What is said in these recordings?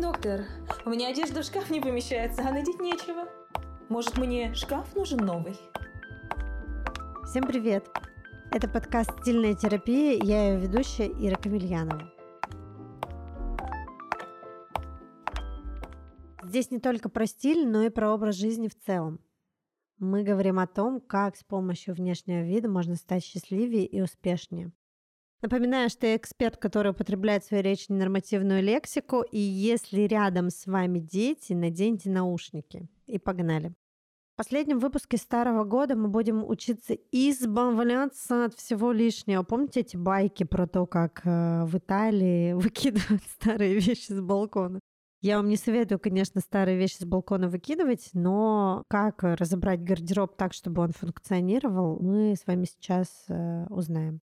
Доктор, у меня одежда в шкаф не помещается, а надеть нечего. Может, мне шкаф нужен новый? Всем привет! Это подкаст «Стильная терапия», я ее ведущая Ира Камильянова. Здесь не только про стиль, но и про образ жизни в целом. Мы говорим о том, как с помощью внешнего вида можно стать счастливее и успешнее. Напоминаю, что я эксперт, который употребляет в своей речи ненормативную лексику, и если рядом с вами дети, наденьте наушники. И погнали. В последнем выпуске старого года мы будем учиться избавляться от всего лишнего. Помните эти байки про то, как э, в Италии выкидывают старые вещи с балкона? Я вам не советую, конечно, старые вещи с балкона выкидывать, но как разобрать гардероб так, чтобы он функционировал, мы с вами сейчас э, узнаем.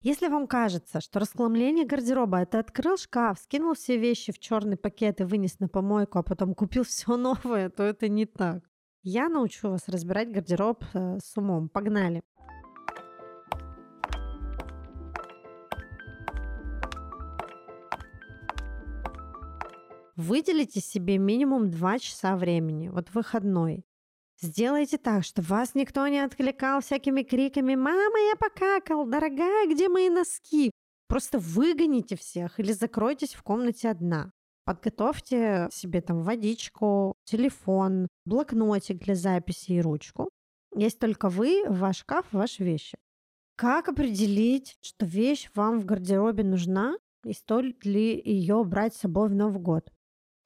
Если вам кажется, что расхламление гардероба – это открыл шкаф, скинул все вещи в черный пакет и вынес на помойку, а потом купил все новое, то это не так. Я научу вас разбирать гардероб э, с умом. Погнали! Выделите себе минимум 2 часа времени, вот выходной. Сделайте так, чтобы вас никто не откликал всякими криками «Мама, я покакал! Дорогая, где мои носки?» Просто выгоните всех или закройтесь в комнате одна. Подготовьте себе там водичку, телефон, блокнотик для записи и ручку. Есть только вы, ваш шкаф, ваши вещи. Как определить, что вещь вам в гардеробе нужна и стоит ли ее брать с собой в Новый год?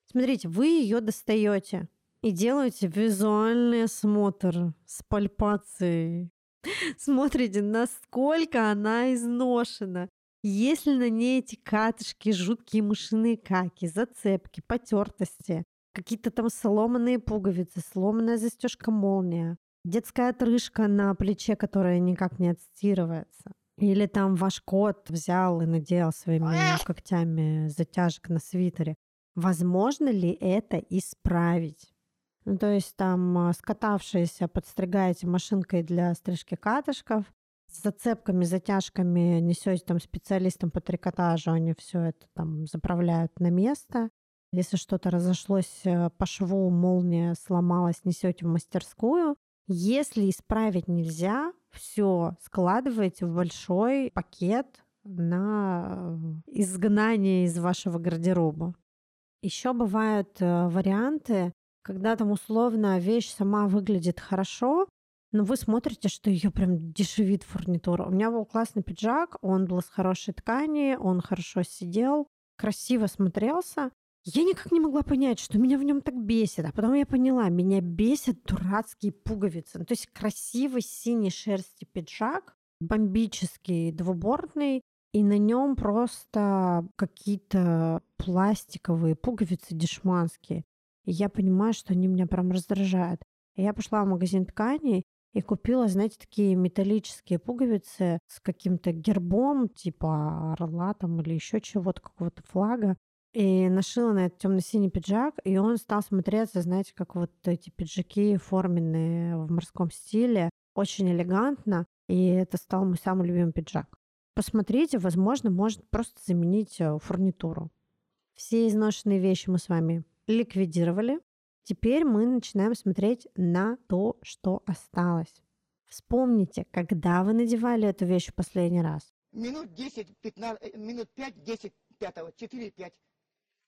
Смотрите, вы ее достаете, и делаете визуальный осмотр с пальпацией. Смотрите, насколько она изношена. Если на ней эти катышки, жуткие мышиные каки, зацепки, потертости, какие-то там сломанные пуговицы, сломанная застежка молния, детская отрыжка на плече, которая никак не отстирывается. Или там ваш кот взял и надел своими когтями затяжек на свитере. Возможно ли это исправить? Ну, то есть там а, скатавшиеся подстригаете машинкой для стрижки катышков, с зацепками, затяжками несете там специалистам по трикотажу, они все это там заправляют на место. Если что-то разошлось э, по шву, молния сломалась, несете в мастерскую. Если исправить нельзя, все складываете в большой пакет на э, изгнание из вашего гардероба. Еще бывают э, варианты, когда там условно вещь сама выглядит хорошо, но вы смотрите, что ее прям дешевит фурнитура. У меня был классный пиджак, он был из хорошей ткани, он хорошо сидел, красиво смотрелся. Я никак не могла понять, что меня в нем так бесит. А потом я поняла, меня бесят дурацкие пуговицы. Ну, то есть красивый синий шерсти пиджак, бомбический, двубортный, и на нем просто какие-то пластиковые пуговицы дешманские. И я понимаю, что они меня прям раздражают. Я пошла в магазин тканей и купила, знаете, такие металлические пуговицы с каким-то гербом, типа орла там или еще чего-то, какого-то флага. И нашила на этот темно-синий пиджак, и он стал смотреться, знаете, как вот эти пиджаки форменные в морском стиле. Очень элегантно, и это стал мой самый любимый пиджак. Посмотрите, возможно, может просто заменить э, фурнитуру. Все изношенные вещи мы с вами ликвидировали. Теперь мы начинаем смотреть на то, что осталось. Вспомните, когда вы надевали эту вещь в последний раз. Минут 10, 15, э, минут 5, 10, 5, 4, 5,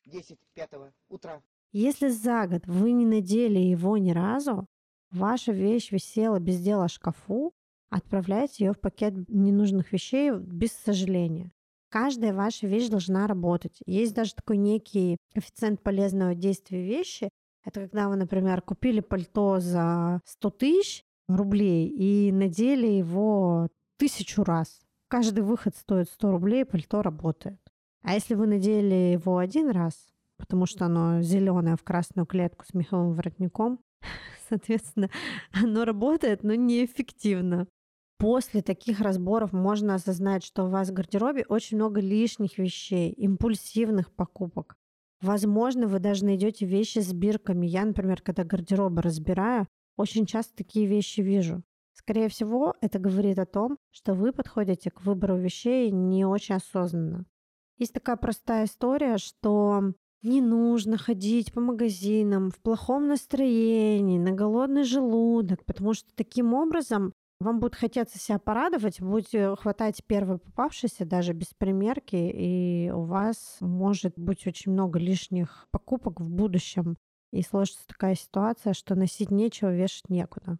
10, 5 утра. Если за год вы не надели его ни разу, ваша вещь висела без дела в шкафу, отправляйте ее в пакет ненужных вещей без сожаления. Каждая ваша вещь должна работать. Есть даже такой некий коэффициент полезного действия вещи. Это когда вы, например, купили пальто за 100 тысяч рублей и надели его тысячу раз. Каждый выход стоит 100 рублей, пальто работает. А если вы надели его один раз, потому что оно зеленое в красную клетку с меховым воротником, соответственно, оно работает, но неэффективно. После таких разборов можно осознать, что у вас в гардеробе очень много лишних вещей, импульсивных покупок. Возможно, вы даже найдете вещи с бирками. Я, например, когда гардеробы разбираю, очень часто такие вещи вижу. Скорее всего, это говорит о том, что вы подходите к выбору вещей не очень осознанно. Есть такая простая история, что не нужно ходить по магазинам в плохом настроении, на голодный желудок, потому что таким образом вам будет хотеться себя порадовать, будете хватать первой попавшейся даже без примерки, и у вас может быть очень много лишних покупок в будущем. И сложится такая ситуация, что носить нечего, вешать некуда.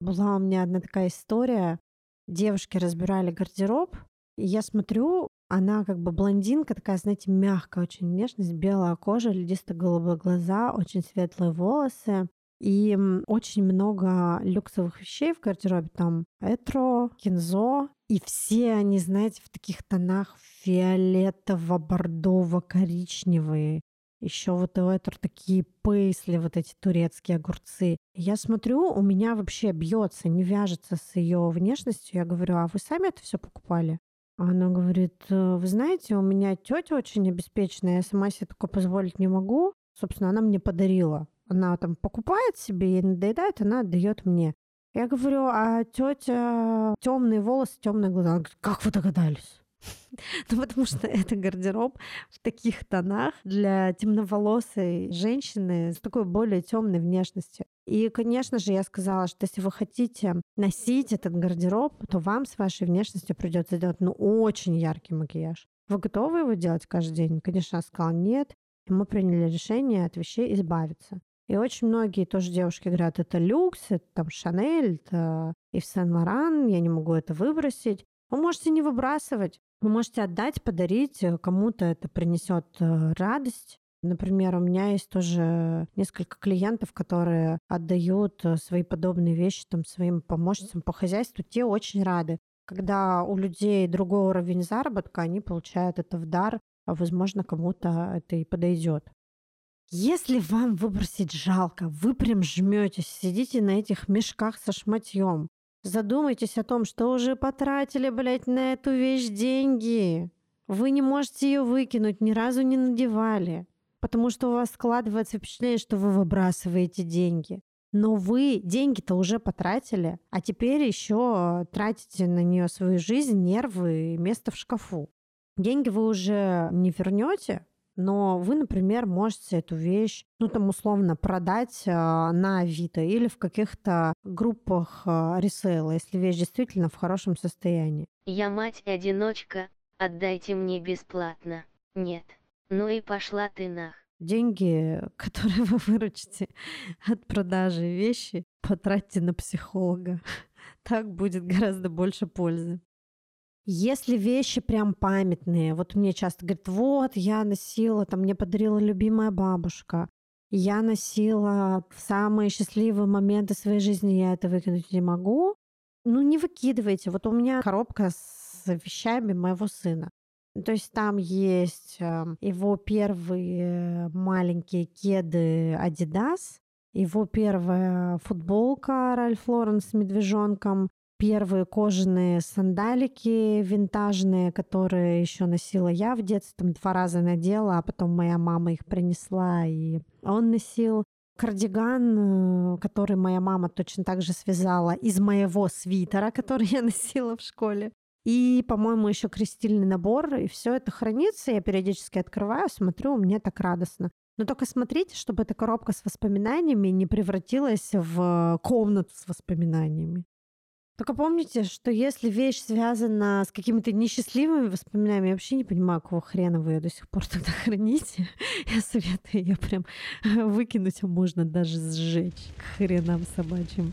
Была у меня одна такая история. Девушки разбирали гардероб, и я смотрю, она как бы блондинка, такая, знаете, мягкая очень внешность, белая кожа, льдисто-голубые глаза, очень светлые волосы. И очень много люксовых вещей в гардеробе. Там этро, кинзо. И все они, знаете, в таких тонах фиолетово-бордово-коричневые. Еще вот у этого такие пейсли, вот эти турецкие огурцы. Я смотрю, у меня вообще бьется, не вяжется с ее внешностью. Я говорю, а вы сами это все покупали? Она говорит, «Э, вы знаете, у меня тетя очень обеспеченная, я сама себе такое позволить не могу. Собственно, она мне подарила. Она там покупает себе и надоедает, она отдает мне. Я говорю, а тетя темные волосы, темные глаза. Она говорит, как вы догадались? Ну, потому что это гардероб в таких тонах для темноволосой женщины с такой более темной внешностью. И, конечно же, я сказала, что если вы хотите носить этот гардероб, то вам с вашей внешностью придется делать ну, очень яркий макияж. Вы готовы его делать каждый день? Конечно, я сказала нет. И мы приняли решение от вещей избавиться. И очень многие тоже девушки говорят, это люкс, это там Шанель, это Ив Сен Лоран, я не могу это выбросить. Вы можете не выбрасывать. Вы можете отдать, подарить, э, кому-то это принесет э, радость. Например, у меня есть тоже несколько клиентов, которые отдают э, свои подобные вещи там, своим помощницам по хозяйству. Те очень рады. Когда у людей другой уровень заработка, они получают это в дар, а возможно, кому-то это и подойдет. Если вам выбросить жалко, вы прям жметесь, сидите на этих мешках со шматьем. Задумайтесь о том, что уже потратили, блядь, на эту вещь деньги. Вы не можете ее выкинуть, ни разу не надевали. Потому что у вас складывается впечатление, что вы выбрасываете деньги. Но вы деньги-то уже потратили, а теперь еще тратите на нее свою жизнь, нервы и место в шкафу. Деньги вы уже не вернете, но вы, например, можете эту вещь, ну там условно продать э, на Авито или в каких-то группах э, ресейла, если вещь действительно в хорошем состоянии. Я мать-одиночка, отдайте мне бесплатно. Нет. Ну и пошла ты нах. Деньги, которые вы выручите от продажи вещи, потратьте на психолога. Так будет гораздо больше пользы. Если вещи прям памятные, вот мне часто говорят, вот, я носила, там мне подарила любимая бабушка, я носила в самые счастливые моменты своей жизни, я это выкинуть не могу. Ну, не выкидывайте. Вот у меня коробка с вещами моего сына. То есть там есть эм, его первые маленькие кеды Adidas, его первая футболка Ральф Лорен с медвежонком, первые кожаные сандалики винтажные, которые еще носила я в детстве, там два раза надела, а потом моя мама их принесла, и он носил кардиган, э, который моя мама точно так же связала из моего свитера, который я носила в школе. И, по-моему, еще крестильный набор, и все это хранится. Я периодически открываю, смотрю, мне так радостно. Но только смотрите, чтобы эта коробка с воспоминаниями не превратилась в комнату с воспоминаниями. Только помните, что если вещь связана с какими-то несчастливыми воспоминаниями, я вообще не понимаю, какого хрена вы ее до сих пор тогда храните. Я советую ее прям выкинуть, а можно даже сжечь к хренам собачьим.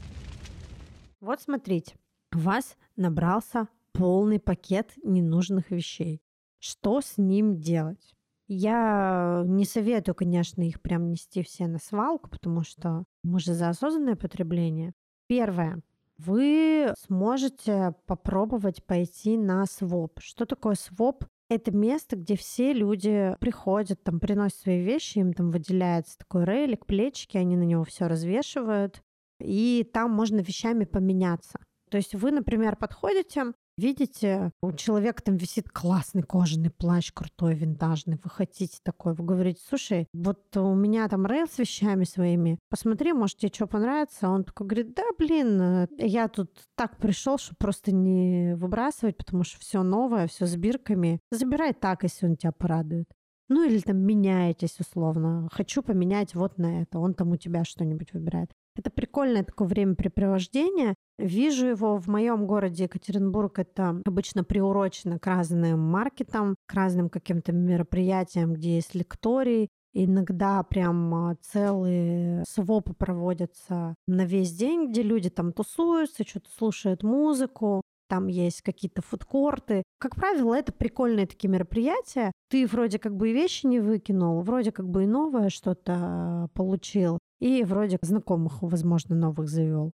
Вот смотрите, у вас набрался полный пакет ненужных вещей. Что с ним делать? Я не советую, конечно, их прям нести все на свалку, потому что мы же за осознанное потребление. Первое вы сможете попробовать пойти на своп. Что такое своп? Это место, где все люди приходят, там приносят свои вещи, им там выделяется такой рейлик, плечики, они на него все развешивают, и там можно вещами поменяться. То есть вы, например, подходите, Видите, у человека там висит классный кожаный плащ, крутой, винтажный. Вы хотите такой, вы говорите, слушай, вот у меня там рейл с вещами своими, посмотри, может тебе что понравится. Он такой говорит, да, блин, э, я тут так пришел, что просто не выбрасывать, потому что все новое, все с бирками. Забирай так, если он тебя порадует. Ну или там меняетесь условно. Хочу поменять вот на это. Он там у тебя что-нибудь выбирает. Это прикольное такое времяпрепровождение. Вижу его в моем городе Екатеринбург. Это обычно приурочено к разным маркетам, к разным каким-то мероприятиям, где есть лекторий. Иногда прям а, целые свопы проводятся на весь день, где люди там тусуются, что-то слушают музыку, там есть какие-то фудкорты. Как правило, это прикольные такие мероприятия. Ты вроде как бы и вещи не выкинул, вроде как бы и новое что-то а, получил, и вроде знакомых, возможно, новых завел.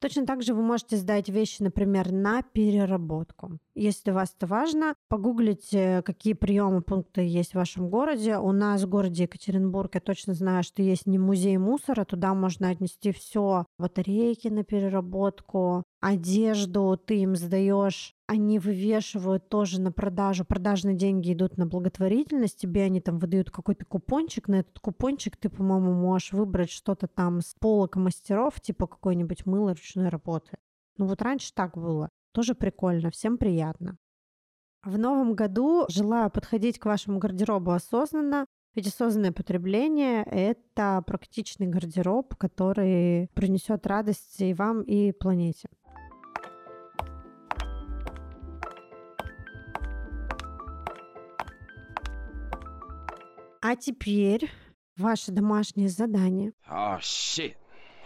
Точно так же вы можете сдать вещи, например, на переработку. Если у вас это важно, погуглите, какие приемы пункты есть в вашем городе. У нас в городе Екатеринбург я точно знаю, что есть не музей мусора, туда можно отнести все, батарейки на переработку, одежду ты им сдаешь, они вывешивают тоже на продажу. Продажные деньги идут на благотворительность, тебе они там выдают какой-то купончик. На этот купончик ты, по-моему, можешь выбрать что-то там с полок мастеров, типа какой-нибудь мыло ручной работы. Ну вот раньше так было. Тоже прикольно, всем приятно. В новом году желаю подходить к вашему гардеробу осознанно, ведь осознанное потребление – это практичный гардероб, который принесет радость и вам, и планете. А теперь ваше домашнее задание. Oh shit.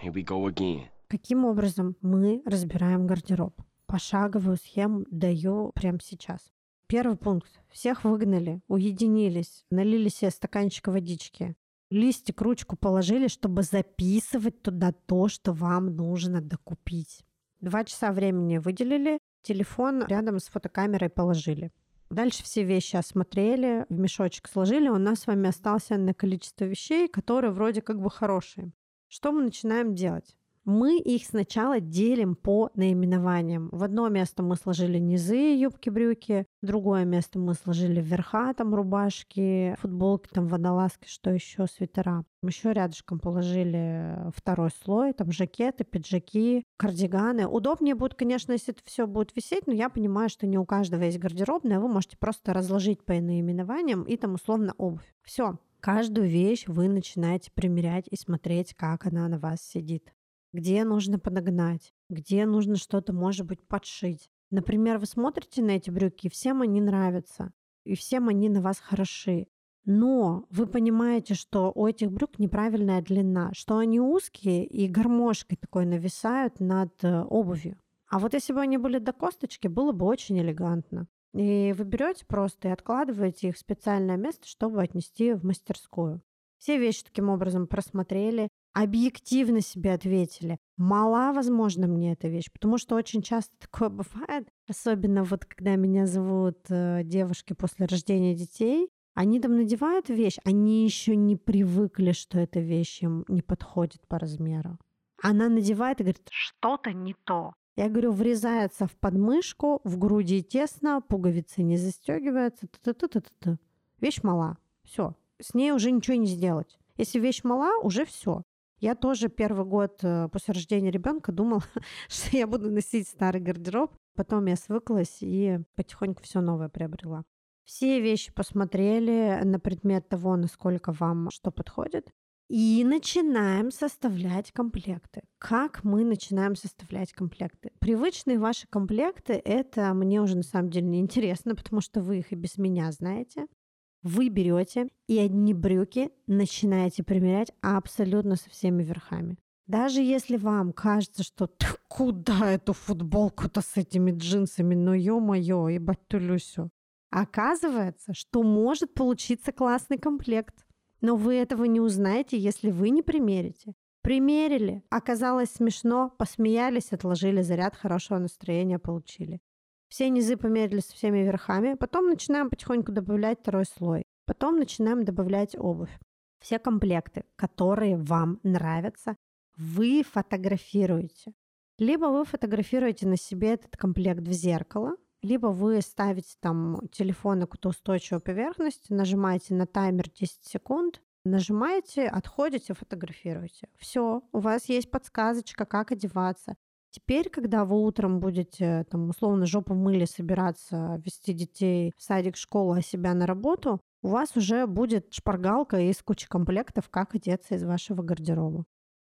Here we go again. Каким образом мы разбираем гардероб? Пошаговую схему даю прямо сейчас. Первый пункт. Всех выгнали, уединились, налили себе стаканчик водички. Листик, ручку положили, чтобы записывать туда то, что вам нужно докупить. Два часа времени выделили, телефон рядом с фотокамерой положили. Дальше все вещи осмотрели, в мешочек сложили. У нас с вами остался на количество вещей, которые вроде как бы хорошие. Что мы начинаем делать? Мы их сначала делим по наименованиям. В одно место мы сложили низы, юбки, брюки, в другое место мы сложили верха, там рубашки, футболки, там водолазки, что еще, свитера. Еще рядышком положили второй слой, там жакеты, пиджаки, кардиганы. Удобнее будет, конечно, если это все будет висеть, но я понимаю, что не у каждого есть гардеробная, вы можете просто разложить по наименованиям и там условно обувь. Все, каждую вещь вы начинаете примерять и смотреть, как она на вас сидит где нужно подогнать, где нужно что-то, может быть, подшить. Например, вы смотрите на эти брюки, всем они нравятся, и всем они на вас хороши. Но вы понимаете, что у этих брюк неправильная длина, что они узкие и гармошкой такой нависают над э, обувью. А вот если бы они были до косточки, было бы очень элегантно. И вы берете просто и откладываете их в специальное место, чтобы отнести в мастерскую. Все вещи таким образом просмотрели, объективно себе ответили. Мала, возможно, мне эта вещь, потому что очень часто такое бывает, особенно вот когда меня зовут э, девушки после рождения детей, они там надевают вещь, они еще не привыкли, что эта вещь им не подходит по размеру. Она надевает и говорит, что-то не то. Я говорю, врезается в подмышку, в груди тесно, пуговицы не застегиваются. Т -т -т -т -т. Вещь мала. Все. С ней уже ничего не сделать. Если вещь мала, уже все. Я тоже первый год э, после рождения ребенка думала, что я буду носить старый гардероб. Потом я свыклась и потихоньку все новое приобрела. Все вещи посмотрели на предмет того, насколько вам что подходит. И начинаем составлять комплекты. Как мы начинаем составлять комплекты? Привычные ваши комплекты, это мне уже на самом деле не интересно, потому что вы их и без меня знаете вы берете и одни брюки начинаете примерять абсолютно со всеми верхами. Даже если вам кажется, что ты куда эту футболку-то с этими джинсами, ну ё-моё, ебать ту Люсю. Оказывается, что может получиться классный комплект. Но вы этого не узнаете, если вы не примерите. Примерили, оказалось смешно, посмеялись, отложили заряд хорошего настроения, получили. Все низы померили со всеми верхами, потом начинаем потихоньку добавлять второй слой. Потом начинаем добавлять обувь. Все комплекты, которые вам нравятся, вы фотографируете. Либо вы фотографируете на себе этот комплект в зеркало, либо вы ставите там телефон на какую-то устойчивую поверхность, нажимаете на таймер 10 секунд, нажимаете, отходите, фотографируете. Все, у вас есть подсказочка, как одеваться. Теперь, когда вы утром будете, там, условно, жопу мыли собираться, вести детей в садик, школу, а себя на работу, у вас уже будет шпаргалка из кучи комплектов, как одеться из вашего гардероба.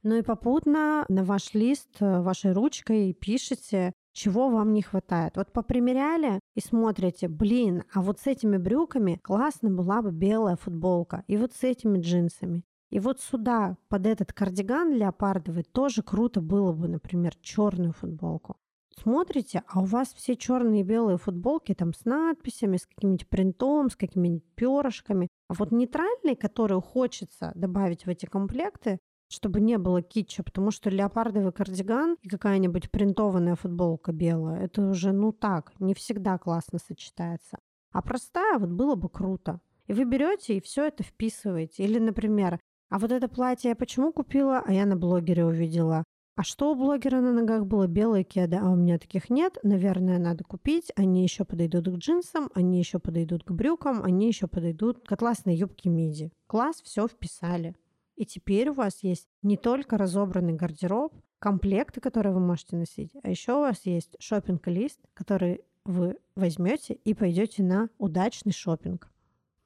Ну и попутно на ваш лист э, вашей ручкой пишите, чего вам не хватает. Вот попримеряли и смотрите, блин, а вот с этими брюками классно была бы белая футболка, и вот с этими джинсами. И вот сюда, под этот кардиган леопардовый, тоже круто было бы, например, черную футболку. Смотрите, а у вас все черные и белые футболки там с надписями, с каким-нибудь принтом, с какими-нибудь перышками. А вот нейтральный, который хочется добавить в эти комплекты, чтобы не было китча, потому что леопардовый кардиган и какая-нибудь принтованная футболка белая, это уже, ну так, не всегда классно сочетается. А простая вот было бы круто. И вы берете и все это вписываете. Или, например, а вот это платье я почему купила, а я на блогере увидела. А что у блогера на ногах было? Белые кеды, а у меня таких нет. Наверное, надо купить. Они еще подойдут к джинсам, они еще подойдут к брюкам, они еще подойдут к атласной юбке миди. Класс, все вписали. И теперь у вас есть не только разобранный гардероб, комплекты, которые вы можете носить, а еще у вас есть шопинг-лист, который вы возьмете и пойдете на удачный шопинг.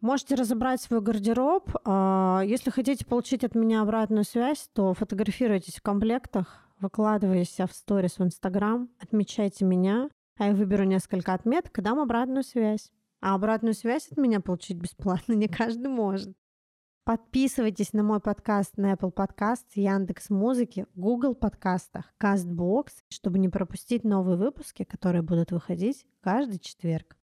Можете разобрать свой гардероб. А, если хотите получить от меня обратную связь, то фотографируйтесь в комплектах, выкладываясь в сторис в Инстаграм, отмечайте меня, а я выберу несколько отметок и дам обратную связь. А обратную связь от меня получить бесплатно не каждый может. Подписывайтесь на мой подкаст на Apple Podcast, Яндекс Музыки, Google подкастах, CastBox, чтобы не пропустить новые выпуски, которые будут выходить каждый четверг.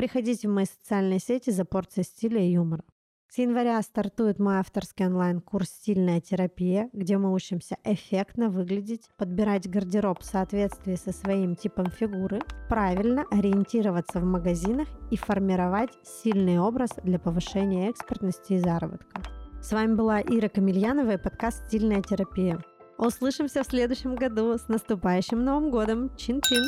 Приходите в мои социальные сети за порцией стиля и юмора. С января стартует мой авторский онлайн-курс «Стильная терапия», где мы учимся эффектно выглядеть, подбирать гардероб в соответствии со своим типом фигуры, правильно ориентироваться в магазинах и формировать сильный образ для повышения экспортности и заработка. С вами была Ира Камильянова и подкаст «Стильная терапия». Услышимся в следующем году. С наступающим Новым годом! Чин-чин!